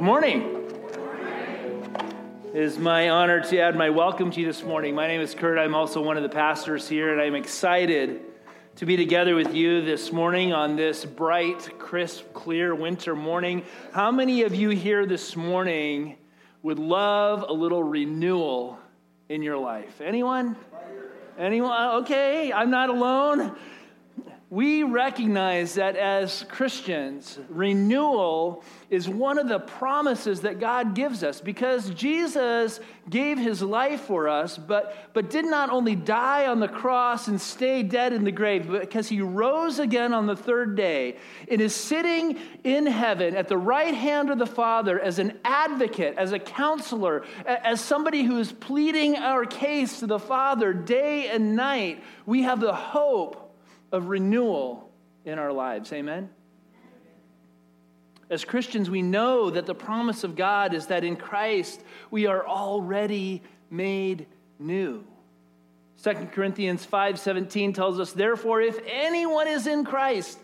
Good morning. It is my honor to add my welcome to you this morning. My name is Kurt. I'm also one of the pastors here, and I'm excited to be together with you this morning on this bright, crisp, clear winter morning. How many of you here this morning would love a little renewal in your life? Anyone? Anyone? Okay, I'm not alone we recognize that as Christians, renewal is one of the promises that God gives us because Jesus gave his life for us, but, but did not only die on the cross and stay dead in the grave, but because he rose again on the third day and is sitting in heaven at the right hand of the Father as an advocate, as a counselor, as somebody who is pleading our case to the Father day and night. We have the hope of renewal in our lives. Amen? As Christians, we know that the promise of God is that in Christ we are already made new. 2 Corinthians 5:17 tells us, "Therefore if anyone is in Christ,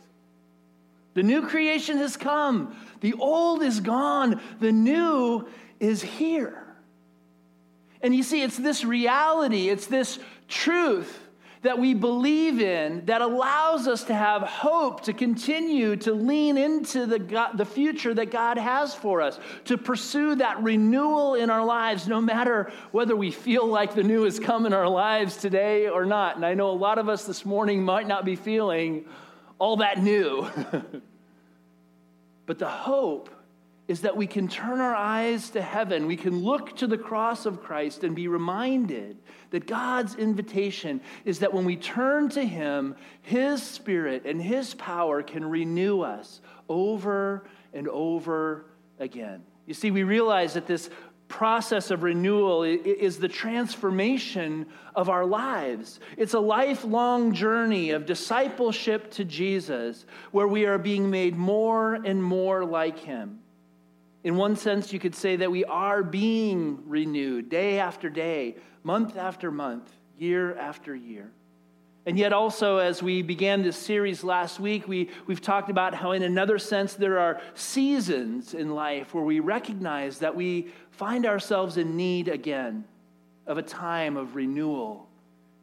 the new creation has come. The old is gone, the new is here." And you see, it's this reality, it's this truth that we believe in that allows us to have hope to continue to lean into the, God, the future that God has for us, to pursue that renewal in our lives, no matter whether we feel like the new has come in our lives today or not. And I know a lot of us this morning might not be feeling all that new. but the hope is that we can turn our eyes to heaven. We can look to the cross of Christ and be reminded that God's invitation is that when we turn to Him, His Spirit and His power can renew us over and over again. You see, we realize that this process of renewal is the transformation of our lives. It's a lifelong journey of discipleship to Jesus where we are being made more and more like Him. In one sense, you could say that we are being renewed day after day, month after month, year after year. And yet, also, as we began this series last week, we, we've talked about how, in another sense, there are seasons in life where we recognize that we find ourselves in need again of a time of renewal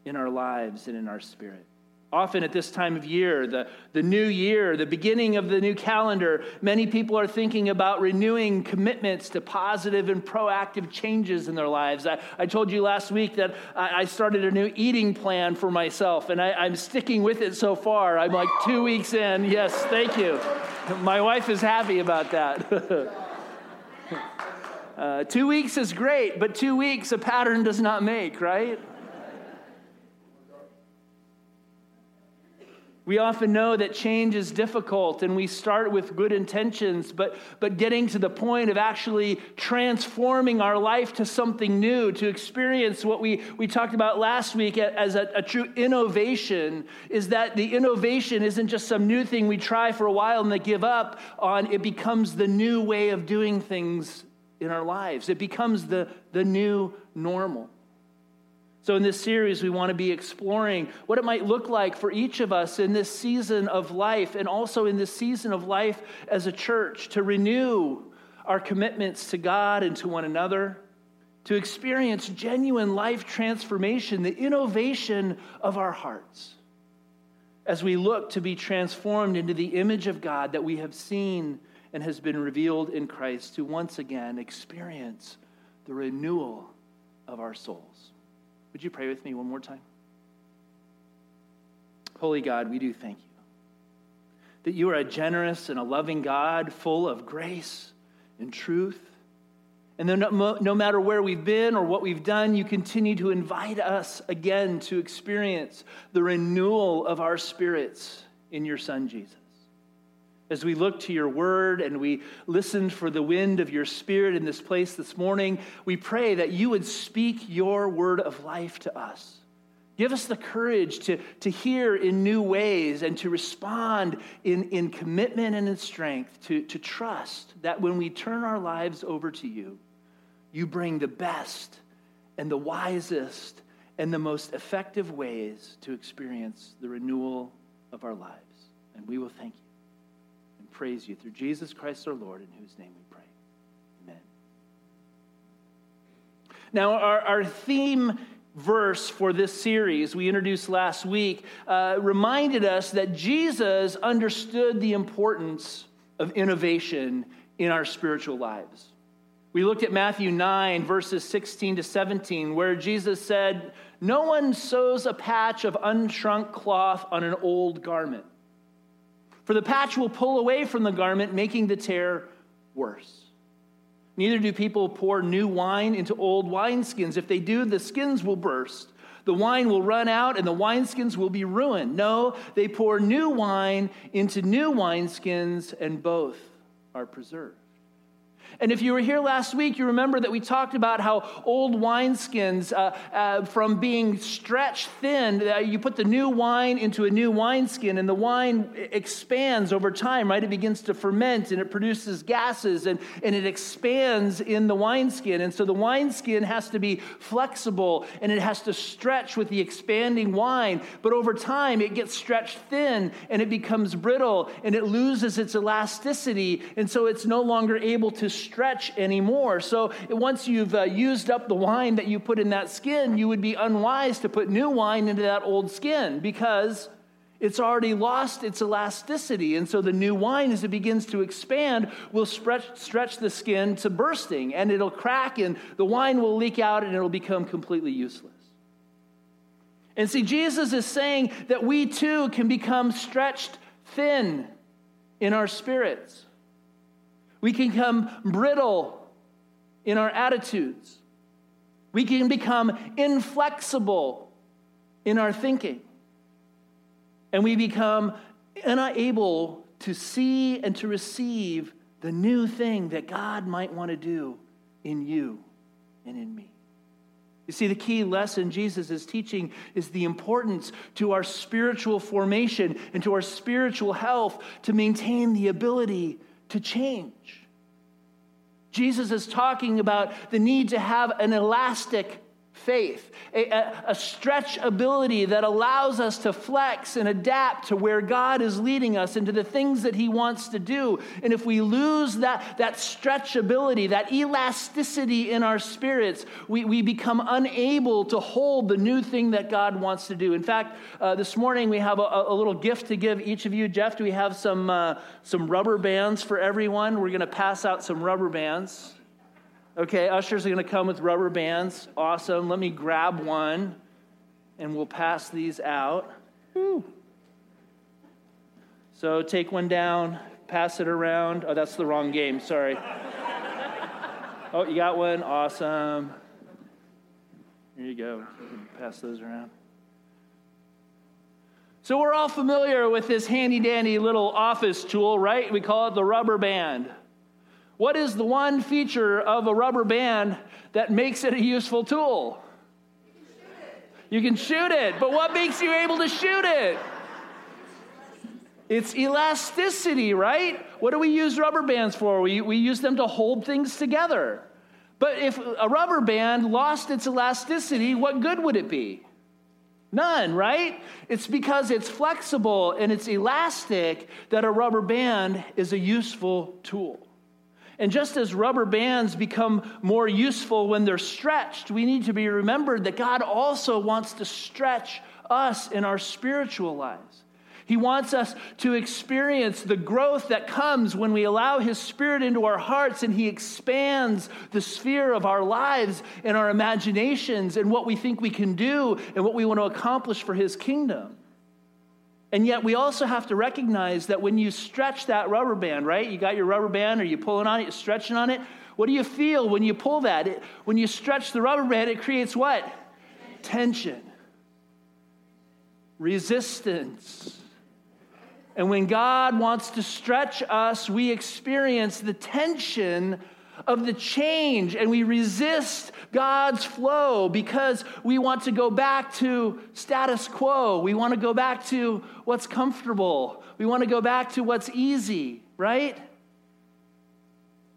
in our lives and in our spirit. Often at this time of year, the, the new year, the beginning of the new calendar, many people are thinking about renewing commitments to positive and proactive changes in their lives. I, I told you last week that I, I started a new eating plan for myself, and I, I'm sticking with it so far. I'm like two weeks in. Yes, thank you. My wife is happy about that. uh, two weeks is great, but two weeks a pattern does not make, right? We often know that change is difficult and we start with good intentions, but, but getting to the point of actually transforming our life to something new, to experience what we, we talked about last week as a, a true innovation, is that the innovation isn't just some new thing we try for a while and then give up on. It becomes the new way of doing things in our lives, it becomes the, the new normal. So, in this series, we want to be exploring what it might look like for each of us in this season of life and also in this season of life as a church to renew our commitments to God and to one another, to experience genuine life transformation, the innovation of our hearts, as we look to be transformed into the image of God that we have seen and has been revealed in Christ, to once again experience the renewal of our souls. Would you pray with me one more time? Holy God, we do thank you that you are a generous and a loving God, full of grace and truth. And then no, no, matter where we've been or what we've done, you continue to invite us again to experience the renewal of our spirits in your Son, Jesus. As we look to your word and we listen for the wind of your spirit in this place this morning, we pray that you would speak your word of life to us. Give us the courage to, to hear in new ways and to respond in, in commitment and in strength, to, to trust that when we turn our lives over to you, you bring the best and the wisest and the most effective ways to experience the renewal of our lives. And we will thank you praise you through Jesus Christ our Lord, in whose name we pray. Amen. Now, our, our theme verse for this series we introduced last week uh, reminded us that Jesus understood the importance of innovation in our spiritual lives. We looked at Matthew 9, verses 16 to 17, where Jesus said, No one sews a patch of unshrunk cloth on an old garment for the patch will pull away from the garment, making the tear worse. Neither do people pour new wine into old wineskins. If they do, the skins will burst. The wine will run out and the wineskins will be ruined. No, they pour new wine into new wineskins, and both are preserved. And if you were here last week, you remember that we talked about how old wineskins, uh, uh, from being stretched thin, uh, you put the new wine into a new wineskin, and the wine expands over time, right? It begins to ferment and it produces gases and, and it expands in the wineskin. And so the wineskin has to be flexible and it has to stretch with the expanding wine. But over time, it gets stretched thin and it becomes brittle and it loses its elasticity. And so it's no longer able to stretch anymore. So once you've uh, used up the wine that you put in that skin, you would be unwise to put new wine into that old skin because it's already lost its elasticity. And so the new wine, as it begins to expand, will stretch, stretch the skin to bursting and it'll crack and the wine will leak out and it'll become completely useless. And see, Jesus is saying that we too can become stretched thin in our spirits. We can become brittle in our attitudes. We can become inflexible in our thinking. And we become unable to see and to receive the new thing that God might want to do in you and in me. You see, the key lesson Jesus is teaching is the importance to our spiritual formation and to our spiritual health to maintain the ability to change. Jesus is talking about the need to have an elastic faith, a, a, a, stretch ability that allows us to flex and adapt to where God is leading us into the things that He wants to do. And if we lose that, that stretch ability, that elasticity in our spirits, we, we become unable to hold the new thing that God wants to do. In fact, uh, this morning we have a, a, little gift to give each of you. Jeff, do we have some, uh, some rubber bands for everyone? We're going to pass out some rubber bands. Okay, ushers are going to come with rubber bands. Awesome. Let me grab one and we'll pass these out. Woo. So take one down, pass it around. Oh, that's the wrong game. Sorry. oh, you got one? Awesome. Here you go. Pass those around. So we're all familiar with this handy dandy little office tool, right? We call it the rubber band. What is the one feature of a rubber band that makes it a useful tool? You can shoot it, but what makes you able to shoot it? It's elasticity, right? What do we use rubber bands for? We, we use them to hold things together. But if a rubber band lost its elasticity, what good would it be? None, right? It's because it's flexible and it's elastic that a rubber band is a useful tool. And just as rubber bands become more useful when they're stretched, we need to be remembered that God also wants to stretch us in our spiritual lives. He wants us to experience the growth that comes when we allow His Spirit into our hearts and He expands the sphere of our lives and our imaginations and what we think we can do and what we want to accomplish for His kingdom. And yet, we also have to recognize that when you stretch that rubber band, right? You got your rubber band, or you're pulling on it, you're stretching on it. What do you feel when you pull that? It, when you stretch the rubber band, it creates what? Tension, resistance. And when God wants to stretch us, we experience the tension of the change and we resist God's flow because we want to go back to status quo. We want to go back to what's comfortable. We want to go back to what's easy, right?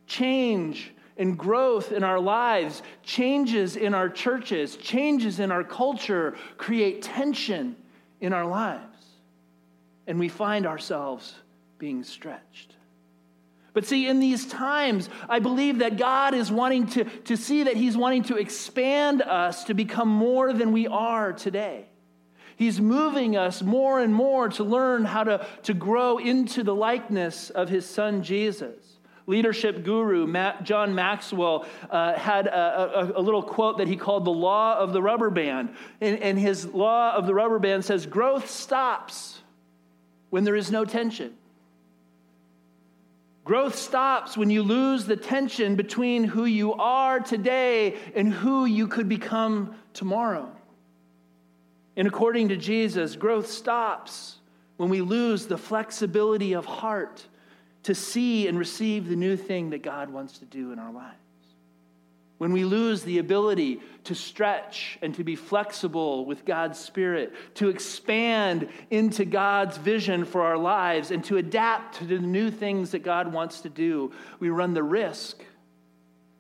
Change and growth in our lives, changes in our churches, changes in our culture create tension in our lives. And we find ourselves being stretched. But see, in these times, I believe that God is wanting to, to see that He's wanting to expand us to become more than we are today. He's moving us more and more to learn how to, to grow into the likeness of His Son Jesus. Leadership guru Matt, John Maxwell uh, had a, a, a, little quote that he called the law of the rubber band. And, and his law of the rubber band says, Growth stops when there is no tension. Growth stops when you lose the tension between who you are today and who you could become tomorrow. And according to Jesus, growth stops when we lose the flexibility of heart to see and receive the new thing that God wants to do in our lives when we lose the ability to stretch and to be flexible with God's Spirit, to expand into God's vision for our lives, and to adapt to the new things that God wants to do, we run the risk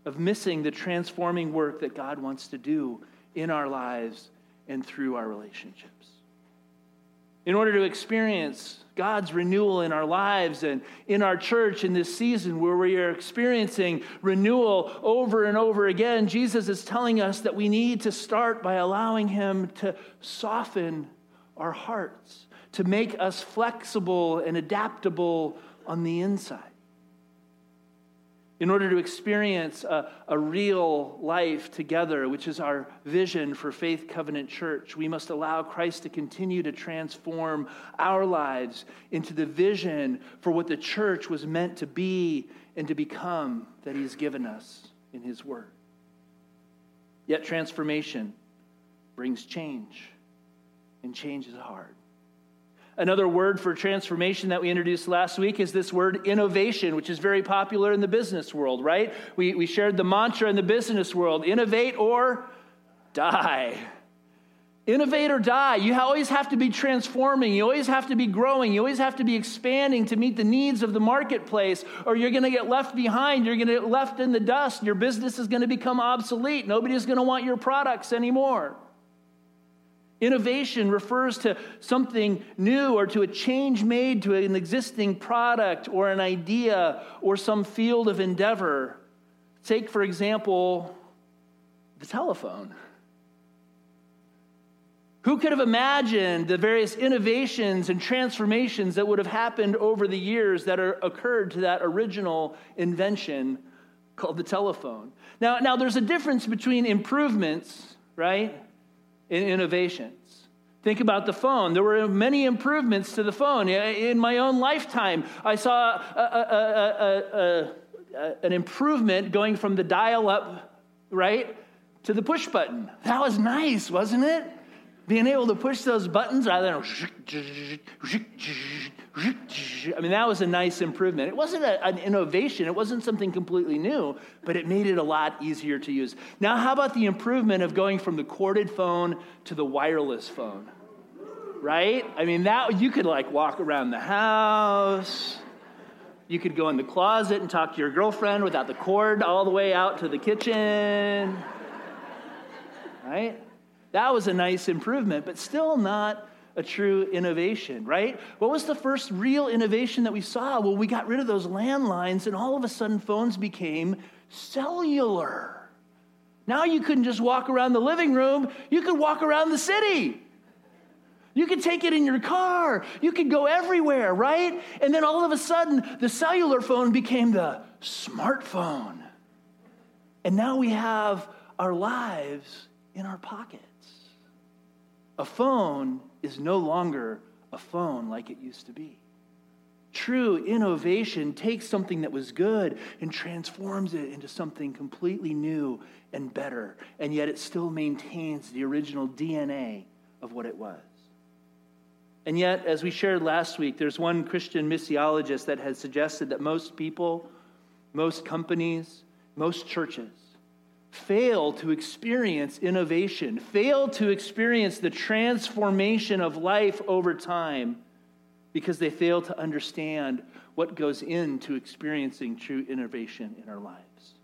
of missing the transforming work that God wants to do in our lives and through our relationships. In order to experience God's renewal in our lives and in our church in this season where we are experiencing renewal over and over again, Jesus is telling us that we need to start by allowing Him to soften our hearts, to make us flexible and adaptable on the inside. In order to experience a, a, real life together, which is our vision for Faith Covenant Church, we must allow Christ to continue to transform our lives into the vision for what the church was meant to be and to become that He's given us in His Word. Yet transformation brings change, and change is hard. Another word for transformation that we introduced last week is this word innovation, which is very popular in the business world, right? We, we shared the mantra in the business world innovate or die. Innovate or die. You always have to be transforming. You always have to be growing. You always have to be expanding to meet the needs of the marketplace, or you're going to get left behind. You're going to get left in the dust. Your business is going to become obsolete. Nobody's going to want your products anymore. Innovation refers to something new or to a change made to an existing product or an idea or some field of endeavor. Take, for example, the telephone. Who could have imagined the various innovations and transformations that would have happened over the years that are, occurred to that original invention called the telephone? Now, now, there's a difference between improvements, right? In innovations. Think about the phone. There were many improvements to the phone. In my own lifetime, I saw a, a, a, an improvement going from the dial up, right, to the push button. That was nice, wasn't it? Being able to push those buttons rather than. I mean, that was a nice improvement. It wasn't a, an innovation, it wasn't something completely new, but it made it a lot easier to use. Now, how about the improvement of going from the corded phone to the wireless phone? Right? I mean, that you could like walk around the house. You could go in the closet and talk to your girlfriend without the cord all the way out to the kitchen. Right? That was a nice improvement, but still not a true innovation, right? What was the first real innovation that we saw? Well, we got rid of those landlines, and all of a sudden, phones became cellular. Now you couldn't just walk around the living room, you could walk around the city. You could take it in your car. You could go everywhere, right? And then all of a sudden, the cellular phone became the smartphone. And now we have our lives in our pockets. A phone is no longer a phone like it used to be. True innovation takes something that was good and transforms it into something completely new and better, and yet it still maintains the original DNA of what it was. And yet, as we shared last week, there's one Christian missiologist that has suggested that most people, most companies, most churches fail to experience innovation, fail to experience the transformation of life over time because they fail to understand what goes into experiencing true innovation in our lives.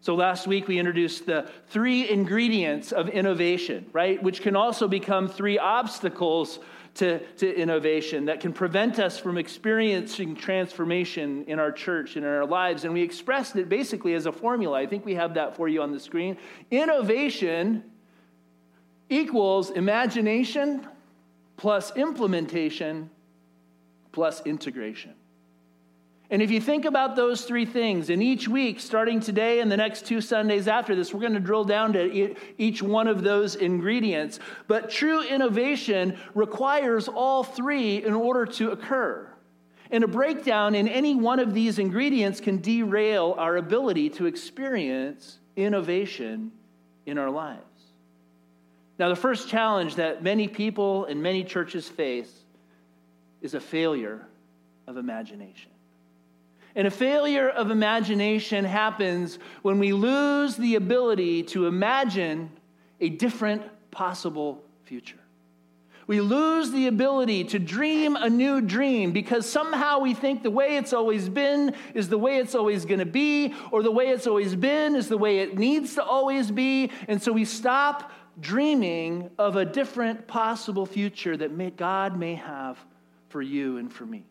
So last week we introduced the three ingredients of innovation, right? Which can also become three obstacles to, to innovation that can prevent us from experiencing transformation in our church and in our lives. And we expressed it basically as a formula. I think we have that for you on the screen. Innovation equals imagination plus implementation plus integration. And if you think about those three things, in each week, starting today and the next two Sundays after this, we're going to drill down to each one of those ingredients. But true innovation requires all three in order to occur. And a breakdown in any one of these ingredients can derail our ability to experience innovation in our lives. Now, the first challenge that many people and many churches face is a failure of imagination. And a failure of imagination happens when we lose the ability to imagine a different possible future. We lose the ability to dream a new dream because somehow we think the way it's always been is the way it's always going to be, or the way it's always been is the way it needs to always be. And so we stop dreaming of a different possible future that may, God may have for you and for me.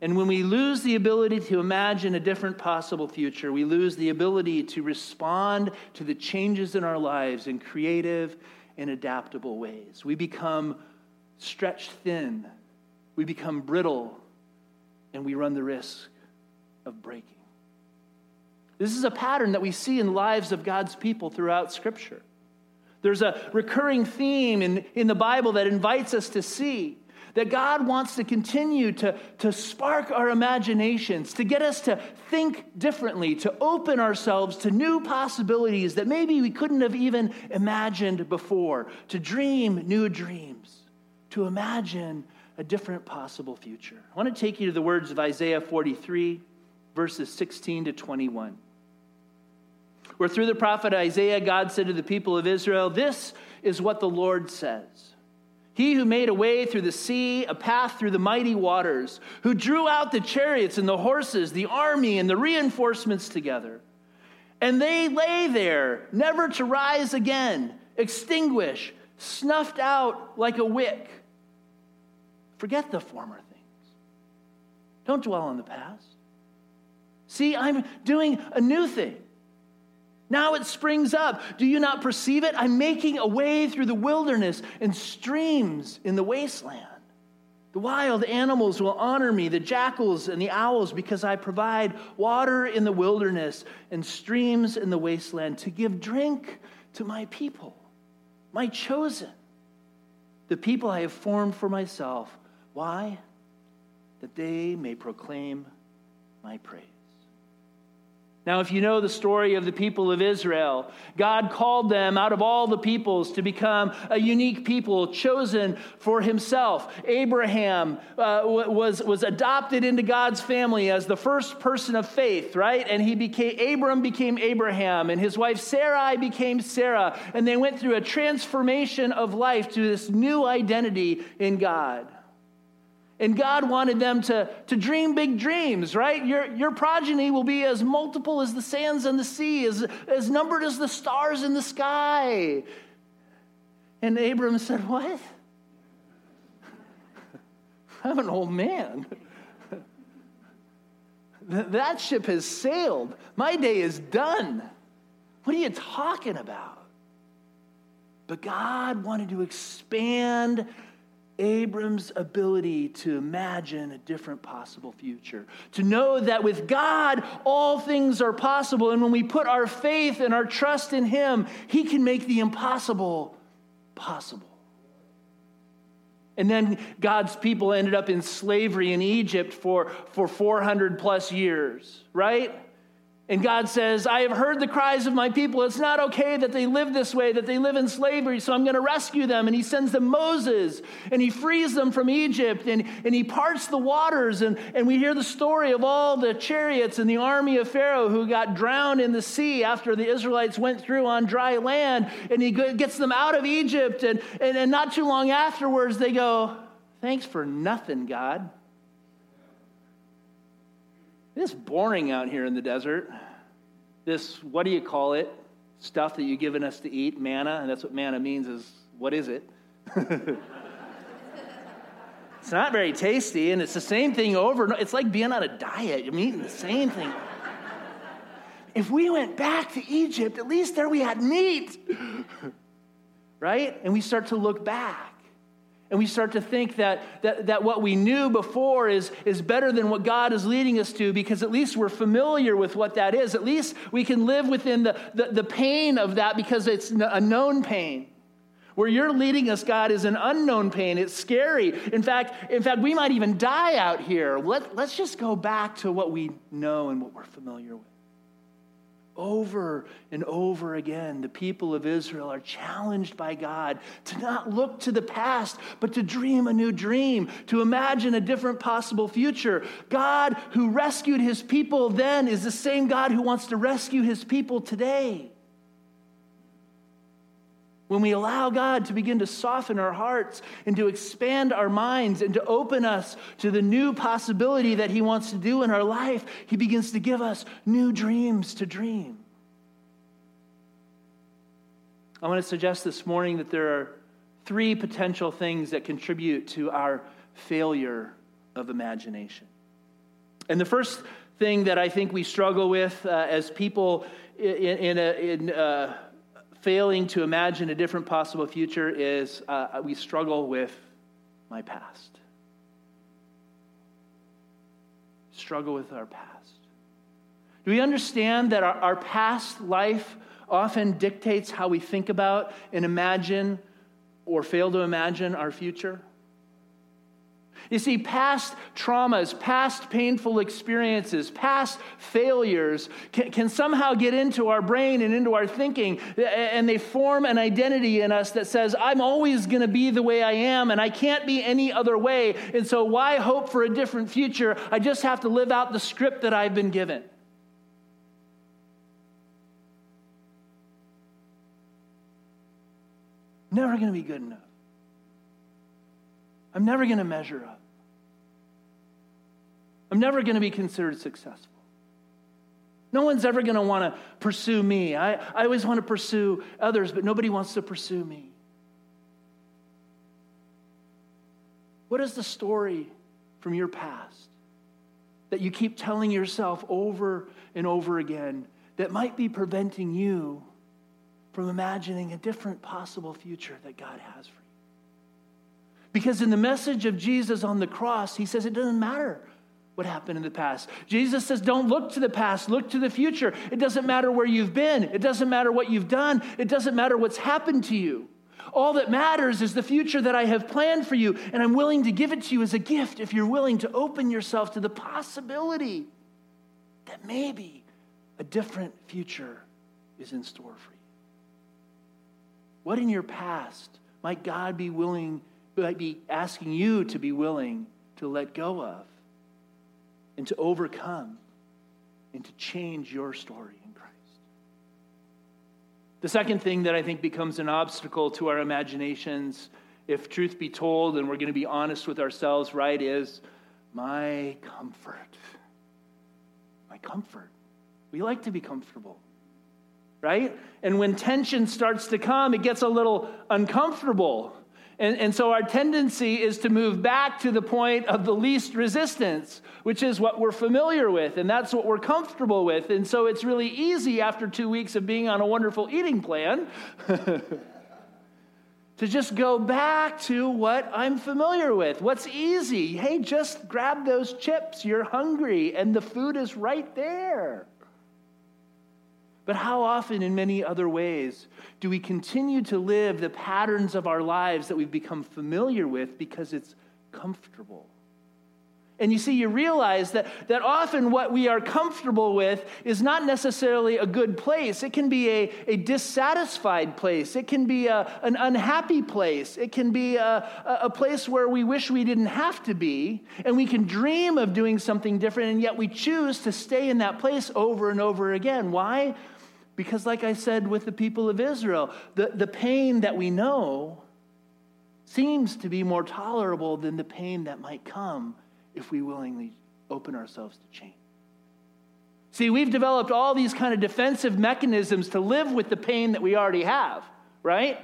And when we lose the ability to imagine a different possible future, we lose the ability to respond to the changes in our lives in creative and adaptable ways. We become stretched thin, we become brittle, and we run the risk of breaking. This is a pattern that we see in the lives of God's people throughout Scripture. There's a recurring theme in, in the Bible that invites us to see that God wants to continue to, to spark our imaginations, to get us to think differently, to open ourselves to new possibilities that maybe we couldn't have even imagined before, to dream new dreams, to imagine a different possible future. I want to take you to the words of Isaiah 43, verses 16 to 21 where through the prophet Isaiah, God said to the people of Israel, This is what the Lord says. He who made a way through the sea, a path through the mighty waters, who drew out the chariots and the horses, the army and the reinforcements together. And they lay there, never to rise again, extinguished, snuffed out like a wick. Forget the former things. Don't dwell on the past. See, I'm doing a new thing. Now it springs up. Do you not perceive it? I'm making a way through the wilderness and streams in the wasteland. The wild animals will honor me, the jackals and the owls, because I provide water in the wilderness and streams in the wasteland to give drink to my people, my chosen, the people I have formed for myself. Why? That they may proclaim my praise. Now, if you know the story of the people of Israel, God called them out of all the peoples to become a unique people chosen for himself. Abraham uh, was, was adopted into God's family as the first person of faith, right? And he became, Abram became Abraham, and his wife Sarai became Sarah. And they went through a transformation of life to this new identity in God. And God wanted them to, to dream big dreams, right? Your, your progeny will be as multiple as the sands on the sea, as, as numbered as the stars in the sky. And Abram said, What? I'm an old man. that ship has sailed. My day is done. What are you talking about? But God wanted to expand Abram's ability to imagine a different possible future, to know that with God, all things are possible. And when we put our faith and our trust in Him, He can make the impossible possible. And then God's people ended up in slavery in Egypt for, for 400 plus years, right? And God says, I have heard the cries of my people. It's not okay that they live this way, that they live in slavery, so I'm going to rescue them. And he sends them Moses, and he frees them from Egypt, and, and he parts the waters. And, and we hear the story of all the chariots and the army of Pharaoh who got drowned in the sea after the Israelites went through on dry land. And he gets them out of Egypt. And, and, and not too long afterwards, they go, Thanks for nothing, God. It's boring out here in the desert. This, what do you call it? Stuff that you've given us to eat, manna, and that's what manna means is what is it? It's not very tasty, and it's the same thing over. It's like being on a diet. You're eating the same thing. if we went back to Egypt, at least there we had meat. right? And we start to look back. And we start to think that, that, that what we knew before is, is better than what God is leading us to because at least we're familiar with what that is. At least we can live within the, the, the pain of that because it's a known pain. Where you're leading us, God, is an unknown pain. It's scary. In fact, in fact, we might even die out here. Let, let's just go back to what we know and what we're familiar with. Over and over again, the people of Israel are challenged by God to not look to the past, but to dream a new dream, to imagine a different possible future. God, who rescued his people then, is the same God who wants to rescue his people today. When we allow God to begin to soften our hearts and to expand our minds and to open us to the new possibility that He wants to do in our life, He begins to give us new dreams to dream. I want to suggest this morning that there are three potential things that contribute to our failure of imagination. And the first thing that I think we struggle with uh, as people in, in, a, in uh, failing to imagine a different possible future is uh, we struggle with my past. Struggle with our past. Do we understand that our, our past life often dictates how we think about and imagine or fail to imagine our future? You see, past traumas, past painful experiences, past failures can, can, somehow get into our brain and into our thinking, and they form an identity in us that says, I'm always going to be the way I am, and I can't be any other way. And so, why hope for a different future? I just have to live out the script that I've been given. Never going to be good enough. I'm never going to measure up. I'm never going to be considered successful. No one's ever going to want to pursue me. I, I always want to pursue others, but nobody wants to pursue me. What is the story from your past that you keep telling yourself over and over again that might be preventing you from imagining a different possible future that God has for you? Because in the message of Jesus on the cross, he says it doesn't matter what happened in the past. Jesus says, don't look to the past, look to the future. It doesn't matter where you've been, it doesn't matter what you've done, it doesn't matter what's happened to you. All that matters is the future that I have planned for you, and I'm willing to give it to you as a gift if you're willing to open yourself to the possibility that maybe a different future is in store for you. What in your past might God be willing might be asking you to be willing to let go of and to overcome and to change your story in Christ. The second thing that I think becomes an obstacle to our imaginations, if truth be told, and we're going to be honest with ourselves, right, is my comfort. My comfort. We like to be comfortable right? And when tension starts to come, it gets a little uncomfortable. And, and so our tendency is to move back to the point of the least resistance, which is what we're familiar with, and that's what we're comfortable with. And so it's really easy after two weeks of being on a wonderful eating plan to just go back to what I'm familiar with. What's easy? Hey, just grab those chips. You're hungry, and the food is right there. But how often, in many other ways, do we continue to live the patterns of our lives that we've become familiar with because it's comfortable? And you see, you realize that, that often what we are comfortable with is not necessarily a good place. It can be a, a dissatisfied place. It can be a, an unhappy place. It can be a, a place where we wish we didn't have to be. And we can dream of doing something different, and yet we choose to stay in that place over and over again. Why? Because, like I said with the people of Israel, the, the pain that we know seems to be more tolerable than the pain that might come if we willingly open ourselves to change. See, we've developed all these kind of defensive mechanisms to live with the pain that we already have, right?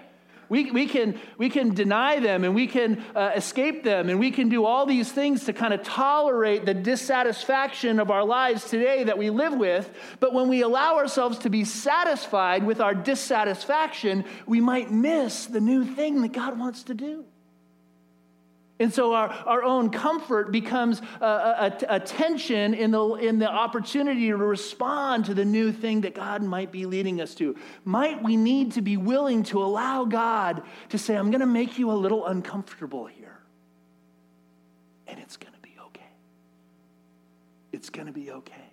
We, we, can, we can deny them and we can uh, escape them and we can do all these things to kind of tolerate the dissatisfaction of our lives today that we live with. But when we allow ourselves to be satisfied with our dissatisfaction, we might miss the new thing that God wants to do. And so our, our own comfort becomes a, a, a, tension in the, in the opportunity to respond to the new thing that God might be leading us to. Might we need to be willing to allow God to say, I'm going to make you a little uncomfortable here. And it's going to be okay. It's going to be okay.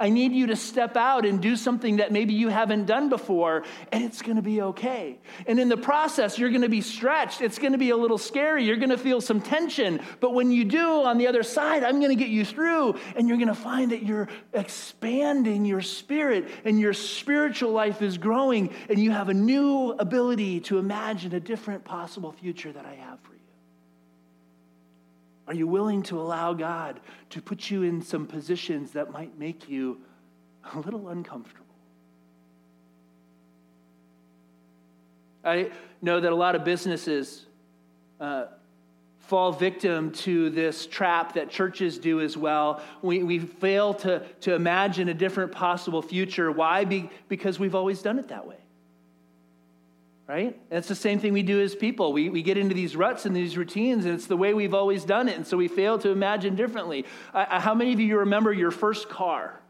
I need you to step out and do something that maybe you haven't done before, and it's going to be okay. And in the process, you're going to be stretched. It's going to be a little scary. You're going to feel some tension. But when you do, on the other side, I'm going to get you through, and you're going to find that you're expanding your spirit, and your spiritual life is growing, and you have a new ability to imagine a different possible future that I have for you. Are you willing to allow God to put you in some positions that might make you a little uncomfortable? I know that a lot of businesses uh, fall victim to this trap that churches do as well. We, we fail to, to imagine a different possible future. Why? Be, because we've always done it that way right? And it's the same thing we do as people. We, we get into these ruts and these routines, and it's the way we've always done it. And so we fail to imagine differently. How many of you remember your first car?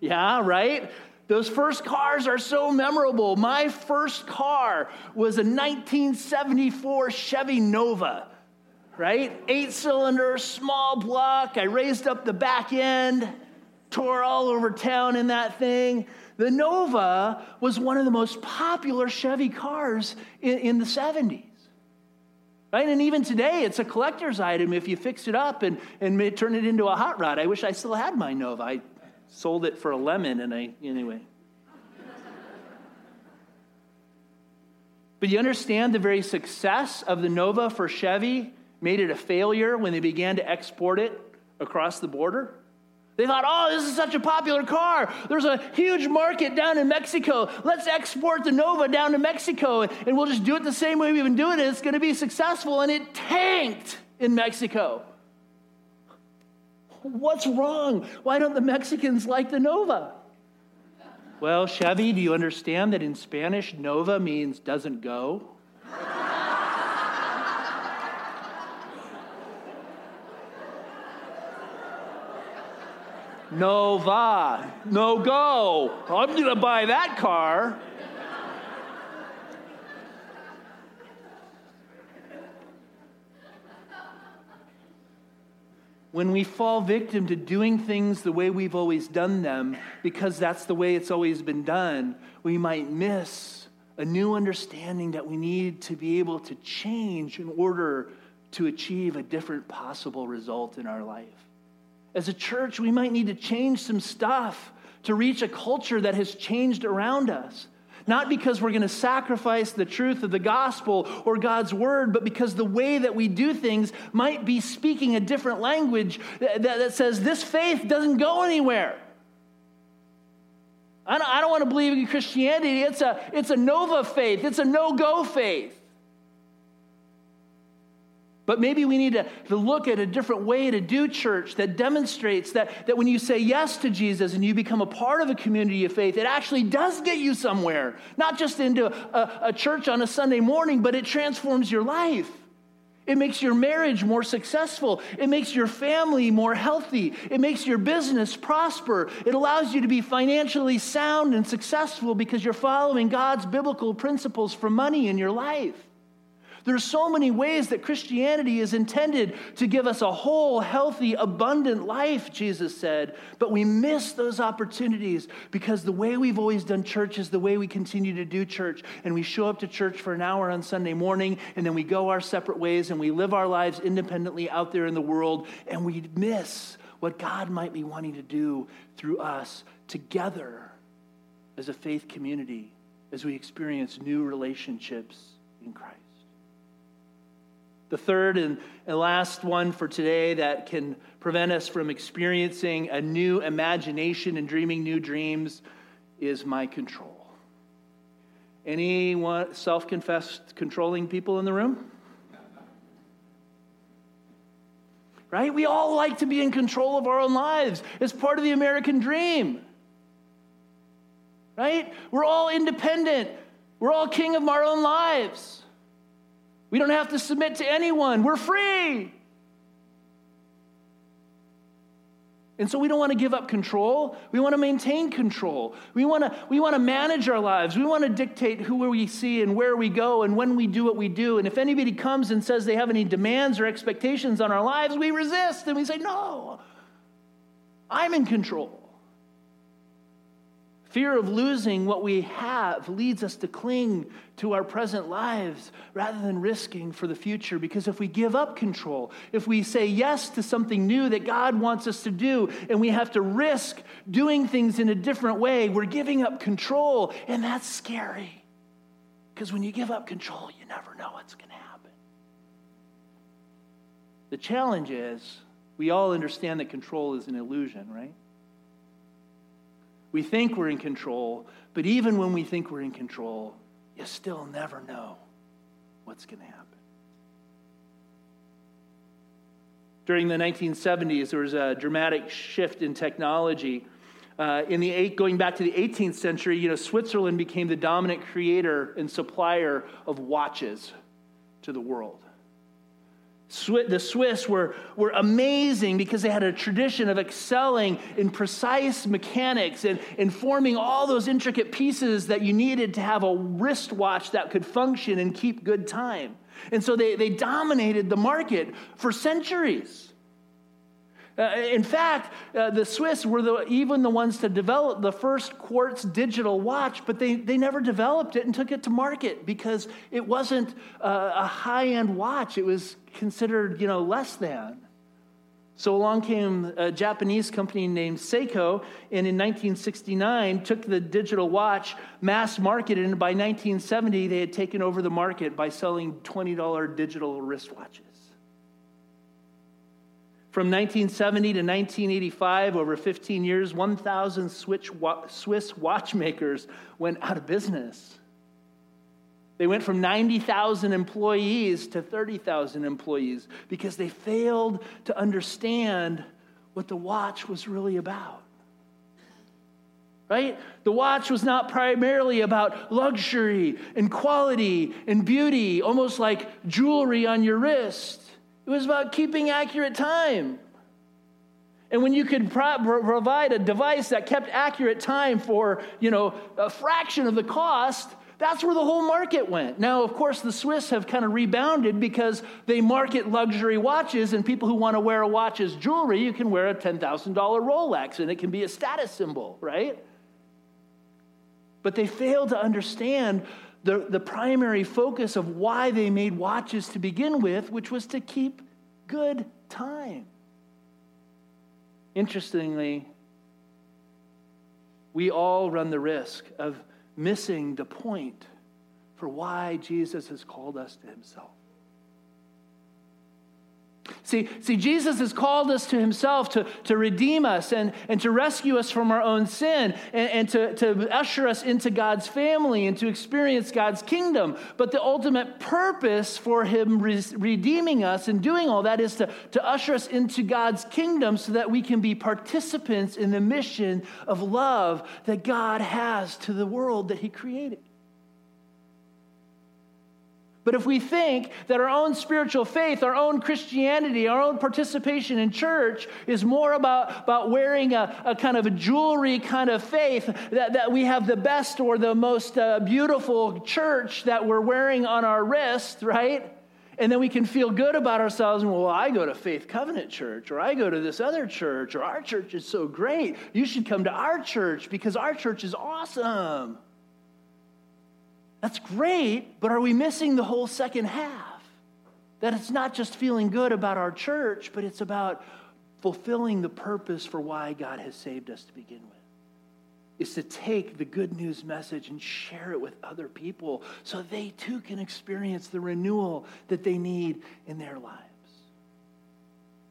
Yeah, right? Those first cars are so memorable. My first car was a 1974 Chevy Nova, right? Eight cylinder, small block. I raised up the back end, tore all over town in that thing. The Nova was one of the most popular Chevy cars in, in the 70s. Right? And even today, it's a collector's item if you fix it up and, and turn it into a hot rod. I wish I still had my Nova. I sold it for a lemon, and I, anyway. but you understand the very success of the Nova for Chevy made it a failure when they began to export it across the border? They thought, oh, this is such a popular car. There's a huge market down in Mexico. Let's export the Nova down to Mexico and we'll just do it the same way we've been doing it. It's going to be successful. And it tanked in Mexico. What's wrong? Why don't the Mexicans like the Nova? Well, Chevy, do you understand that in Spanish, Nova means doesn't go? No va, no go. Oh, I'm going to buy that car. when we fall victim to doing things the way we've always done them, because that's the way it's always been done, we might miss a new understanding that we need to be able to change in order to achieve a different possible result in our life. As a church, we might need to change some stuff to reach a culture that has changed around us. Not because we're going to sacrifice the truth of the gospel or God's word, but because the way that we do things might be speaking a different language that, that says this faith doesn't go anywhere. I don't, I don't want to believe in Christianity. It's a, it's a Nova faith, it's a no go faith. But maybe we need to, to look at a different way to do church that demonstrates that, that when you say yes to Jesus and you become a part of a community of faith, it actually does get you somewhere. Not just into a, a church on a Sunday morning, but it transforms your life. It makes your marriage more successful. It makes your family more healthy. It makes your business prosper. It allows you to be financially sound and successful because you're following God's biblical principles for money in your life. There's so many ways that Christianity is intended to give us a whole, healthy, abundant life, Jesus said, but we miss those opportunities because the way we've always done church is the way we continue to do church. And we show up to church for an hour on Sunday morning, and then we go our separate ways and we live our lives independently out there in the world, and we miss what God might be wanting to do through us together as a faith community as we experience new relationships in Christ. The third and, last one for today that can prevent us from experiencing a new imagination and dreaming new dreams is my control. Any self confessed controlling people in the room? Right? We all like to be in control of our own lives. It's part of the American dream. Right? We're all independent. We're all king of our own lives. We don't have to submit to anyone. We're free. And so we don't want to give up control. We want to maintain control. We want to, we want to manage our lives. We want to dictate who we see and where we go and when we do what we do. And if anybody comes and says they have any demands or expectations on our lives, we resist and we say, No, I'm in control. Fear of losing what we have leads us to cling to our present lives rather than risking for the future. Because if we give up control, if we say yes to something new that God wants us to do, and we have to risk doing things in a different way, we're giving up control. And that's scary. Because when you give up control, you never know what's going to happen. The challenge is we all understand that control is an illusion, right? We think we're in control, but even when we think we're in control, you still never know what's going to happen. During the 1970s, there was a dramatic shift in technology. Uh, in the eight, going back to the 18th century, you know, Switzerland became the dominant creator and supplier of watches to the world the Swiss were, were amazing because they had a tradition of excelling in precise mechanics and, and forming all those intricate pieces that you needed to have a wristwatch that could function and keep good time. And so they, they dominated the market for centuries. Uh, in fact, uh, the Swiss were the, even the ones to develop the first quartz digital watch, but they, they never developed it and took it to market because it wasn't uh, a high end watch. It was considered, you know, less than. So along came a Japanese company named Seiko, and in 1969 took the digital watch, mass marketed, and by 1970 they had taken over the market by selling $20 digital wristwatches. From 1970 to 1985, over 15 years, 1,000 Swiss watchmakers went out of business. They went from 90,000 employees to 30,000 employees because they failed to understand what the watch was really about. Right? The watch was not primarily about luxury and quality and beauty, almost like jewelry on your wrist. It was about keeping accurate time. And when you could pro- provide a device that kept accurate time for, you know, a fraction of the cost, that's where the whole market went. Now, of course, the Swiss have kind of rebounded because they market luxury watches, and people who want to wear a watch as jewelry, you can wear a $10,000 Rolex, and it can be a status symbol, right? But they failed to understand the, the primary focus of why they made watches to begin with, which was to keep good time. Interestingly, we all run the risk of missing the point for why Jesus has called us to himself. See, see, Jesus has called us to himself to, to redeem us and, and to rescue us from our own sin and, and to, to usher us into God's family and to experience God's kingdom. But the ultimate purpose for him re- redeeming us and doing all that is to, to usher us into God's kingdom so that we can be participants in the mission of love that God has to the world that he created. But if we think that our own spiritual faith, our own Christianity, our own participation in church is more about, about wearing a, a kind of a jewelry kind of faith, that, that we have the best or the most uh, beautiful church that we're wearing on our wrist, right? And then we can feel good about ourselves and, well, I go to Faith Covenant Church, or I go to this other church, or our church is so great. You should come to our church because our church is awesome. That's great, but are we missing the whole second half? That it's not just feeling good about our church, but it's about fulfilling the purpose for why God has saved us to begin with. Is to take the good news message and share it with other people so they too can experience the renewal that they need in their lives.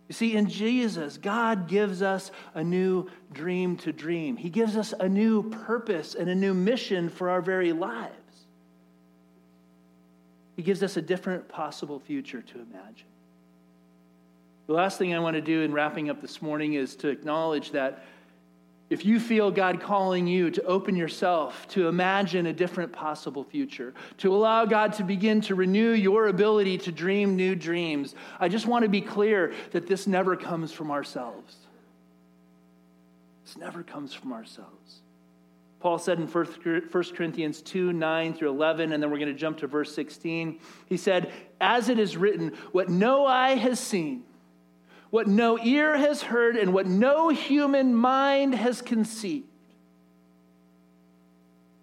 You see, in Jesus, God gives us a new dream to dream. He gives us a new purpose and a new mission for our very lives. He gives us a different possible future to imagine. The last thing I want to do in wrapping up this morning is to acknowledge that if you feel God calling you to open yourself, to imagine a different possible future, to allow God to begin to renew your ability to dream new dreams, I just want to be clear that this never comes from ourselves. This never comes from ourselves. Paul said in 1 Corinthians 2 9 through 11, and then we're going to jump to verse 16. He said, As it is written, what no eye has seen, what no ear has heard, and what no human mind has conceived.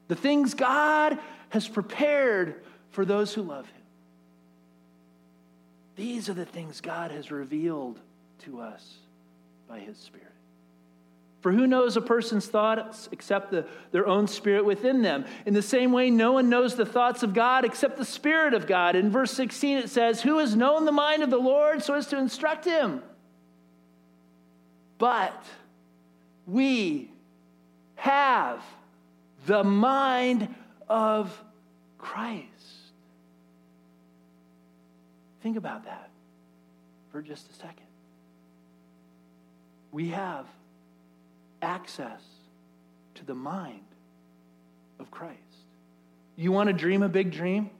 The things God has prepared for those who love Him. These are the things God has revealed to us by His Spirit. For who knows a person's thoughts except the, their own spirit within them? In the same way, no one knows the thoughts of God except the Spirit of God. In verse 16, it says, Who has known the mind of the Lord so as to instruct him? But we have the mind of Christ. Think about that for just a second. We have access to the mind of Christ. You want to dream a big dream?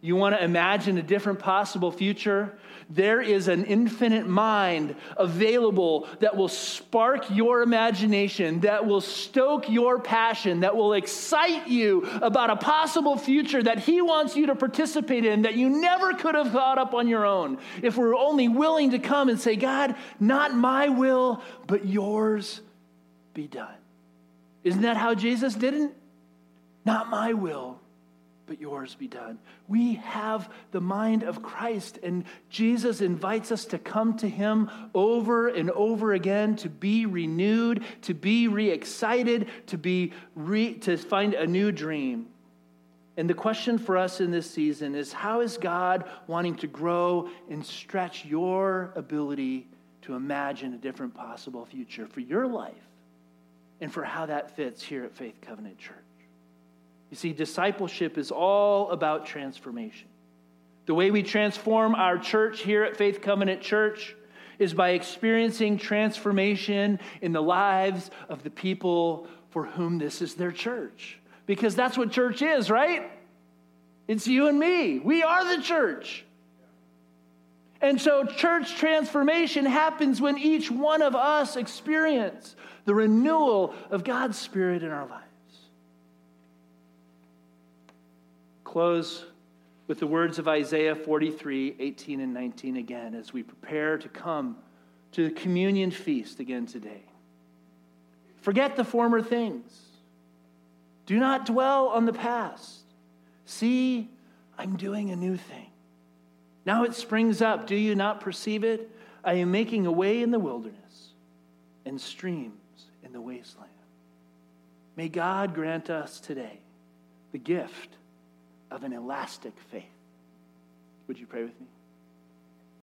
You want to imagine a different possible future? There is an infinite mind available that will spark your imagination, that will stoke your passion, that will excite you about a possible future that He wants you to participate in that you never could have thought up on your own. If we're only willing to come and say, God, not my will, but yours be done. Isn't that how Jesus did it? Not my will, but yours be done. We have the mind of Christ, and Jesus invites us to come to him over and over again to be renewed, to be re excited, to, be re- to find a new dream. And the question for us in this season is how is God wanting to grow and stretch your ability to imagine a different possible future for your life and for how that fits here at Faith Covenant Church? You see, discipleship is all about transformation. The way we transform our church here at Faith Covenant Church is by experiencing transformation in the lives of the people for whom this is their church. Because that's what church is, right? It's you and me. We are the church. And so, church transformation happens when each one of us experience the renewal of God's Spirit in our lives. close with the words of Isaiah 43 18 and 19 again as we prepare to come to the communion feast again today. Forget the former things. Do not dwell on the past. See, I'm doing a new thing. Now it springs up. Do you not perceive it? I am making a way in the wilderness and streams in the wasteland. May God grant us today the gift of an elastic faith. Would you pray with me?